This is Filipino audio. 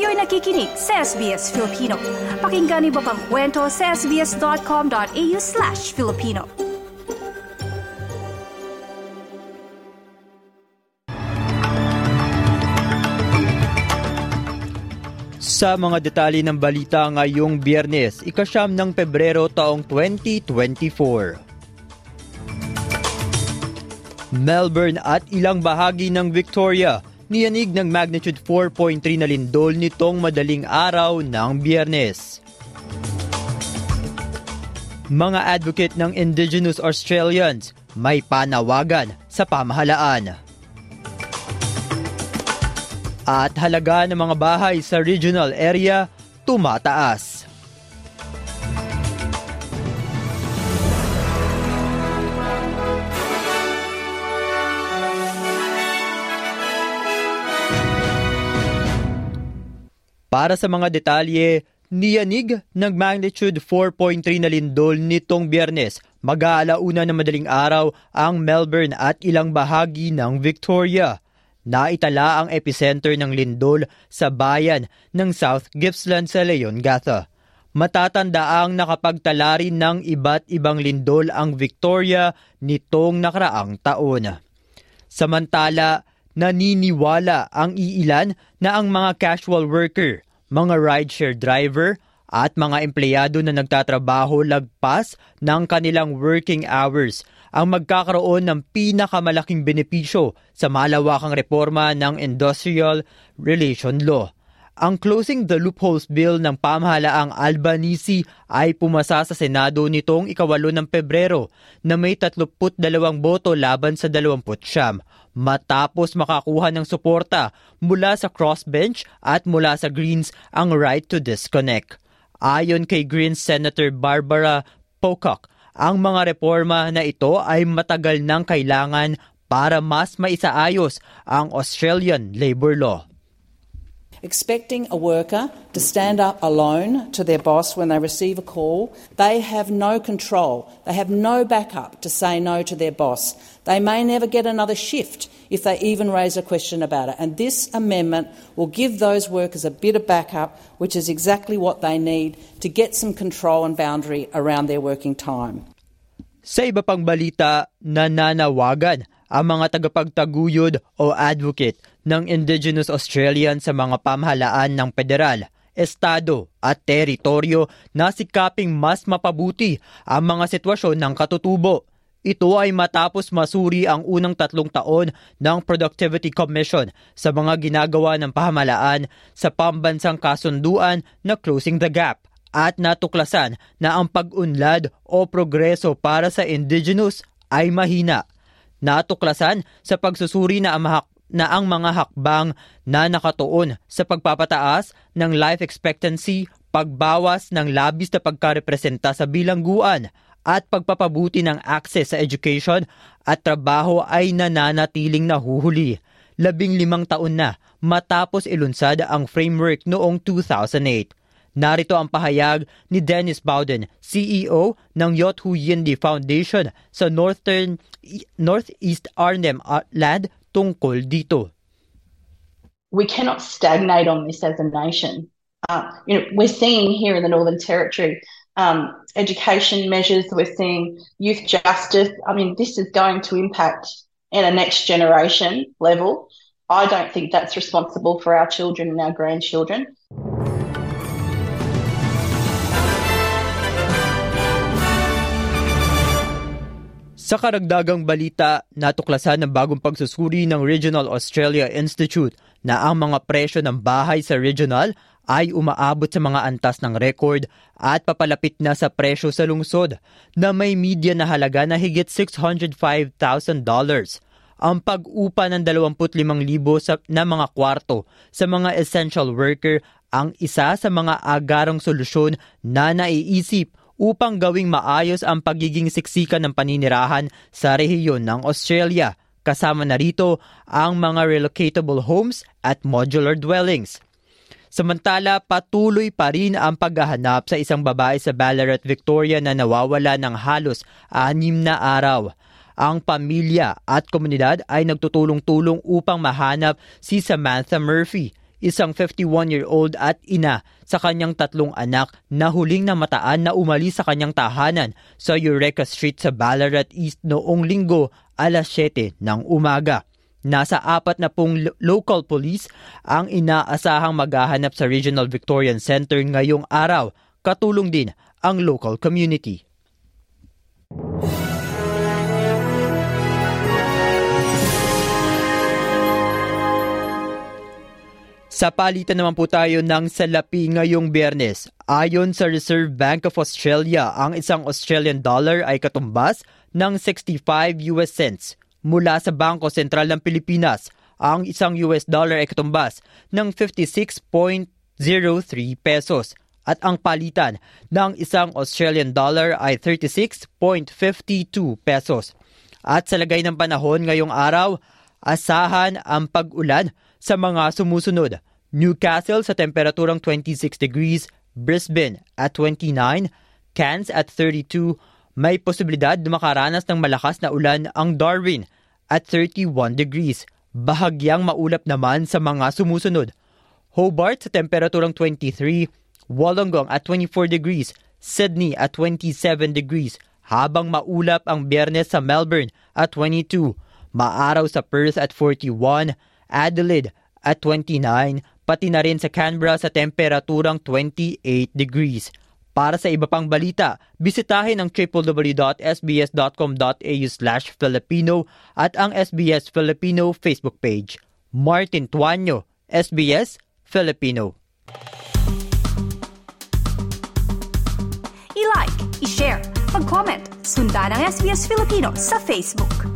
Kayo'y nakikinig sa SBS Filipino. Pakinggan niyo pa ang kwento sa sbs.com.au slash Filipino. Sa mga detalye ng balita ngayong biyernes, ikasyam ng Pebrero taong 2024. Melbourne at ilang bahagi ng Victoria niyanig ng magnitude 4.3 na lindol nitong madaling araw ng biyernes. Mga advocate ng Indigenous Australians may panawagan sa pamahalaan. At halaga ng mga bahay sa regional area tumataas. Para sa mga detalye, niyanig ng magnitude 4.3 na lindol nitong biyernes. Mag-aalauna ng madaling araw ang Melbourne at ilang bahagi ng Victoria. Naitala ang epicenter ng lindol sa bayan ng South Gippsland sa Leongatha. Matatanda ang nakapagtala rin ng iba't ibang lindol ang Victoria nitong nakaraang taon. Samantala, naniniwala ang iilan na ang mga casual worker, mga rideshare driver at mga empleyado na nagtatrabaho lagpas ng kanilang working hours ang magkakaroon ng pinakamalaking benepisyo sa malawakang reforma ng Industrial Relation Law. Ang Closing the Loopholes Bill ng pamahalaang Albanese ay pumasa sa Senado nitong ikawalo ng Pebrero na may 32 boto laban sa 20 siyam matapos makakuha ng suporta mula sa crossbench at mula sa Greens ang right to disconnect. Ayon kay Greens Senator Barbara Pocock, ang mga reforma na ito ay matagal nang kailangan para mas maisaayos ang Australian labor law. Expecting a worker to stand up alone to their boss when they receive a call, they have no control. They have no backup to say no to their boss. They may never get another shift if they even raise a question about it. And this amendment will give those workers a bit of backup, which is exactly what they need to get some control and boundary around their working time. Sa iba pang balita, nananawagan ang mga tagapagtaguyod o advocate ng Indigenous Australian sa mga pamahalaan ng federal, estado at teritoryo na sikaping mas mapabuti ang mga sitwasyon ng katutubo. Ito ay matapos masuri ang unang tatlong taon ng Productivity Commission sa mga ginagawa ng pamahalaan sa pambansang kasunduan na Closing the Gap at natuklasan na ang pag-unlad o progreso para sa indigenous ay mahina natuklasan sa pagsusuri na ang, na ang mga hakbang na nakatuon sa pagpapataas ng life expectancy, pagbawas ng labis na pagkarepresenta sa bilangguan, at pagpapabuti ng access sa education at trabaho ay nananatiling nahuhuli. Labing limang taon na matapos ilunsad ang framework noong 2008. Narito ang pahayag ni Dennis Bowden, CEO ng Yot Hu Yindi Foundation sa Northern Northeast Arnhem Land tungkol dito. We cannot stagnate on this as a nation. Uh, you know, we're seeing here in the Northern Territory um, education measures, we're seeing youth justice. I mean, this is going to impact at a next generation level. I don't think that's responsible for our children and our grandchildren. Sa karagdagang balita, natuklasan ng bagong pagsusuri ng Regional Australia Institute na ang mga presyo ng bahay sa regional ay umaabot sa mga antas ng record at papalapit na sa presyo sa lungsod na may media na halaga na higit $605,000. Ang pag-upa ng 25,000 sa, na mga kwarto sa mga essential worker ang isa sa mga agarang solusyon na naiisip upang gawing maayos ang pagiging siksikan ng paninirahan sa rehiyon ng Australia. Kasama na rito ang mga relocatable homes at modular dwellings. Samantala, patuloy pa rin ang paghahanap sa isang babae sa Ballarat, Victoria na nawawala ng halos anim na araw. Ang pamilya at komunidad ay nagtutulong-tulong upang mahanap si Samantha Murphy, isang 51-year-old at ina sa kanyang tatlong anak na huling namataan na umalis sa kanyang tahanan sa Eureka Street sa Ballarat East noong linggo alas 7 ng umaga. Nasa apat na pong local police ang inaasahang maghahanap sa Regional Victorian Center ngayong araw. Katulong din ang local community. Sa palitan naman po tayo ng salapi ngayong biyernes. Ayon sa Reserve Bank of Australia, ang isang Australian dollar ay katumbas ng 65 US cents. Mula sa Bangko Sentral ng Pilipinas, ang isang US dollar ay katumbas ng 56.03 pesos at ang palitan ng isang Australian dollar ay 36.52 pesos. At sa lagay ng panahon ngayong araw, asahan ang pag-ulan sa mga sumusunod Newcastle sa temperaturang 26 degrees, Brisbane at 29, Cairns at 32, may posibilidad na makaranas ng malakas na ulan ang Darwin at 31 degrees. Bahagyang maulap naman sa mga sumusunod. Hobart sa temperaturang 23, Wollongong at 24 degrees, Sydney at 27 degrees, habang maulap ang biyernes sa Melbourne at 22, maaraw sa Perth at 41, Adelaide at 29, pati na rin sa Canberra sa temperaturang 28 degrees. Para sa iba pang balita, bisitahin ang www.sbs.com.au slash Filipino at ang SBS Filipino Facebook page. Martin Tuanyo, SBS Filipino. I-like, i-share, mag-comment, sundan ang SBS Filipino sa Facebook.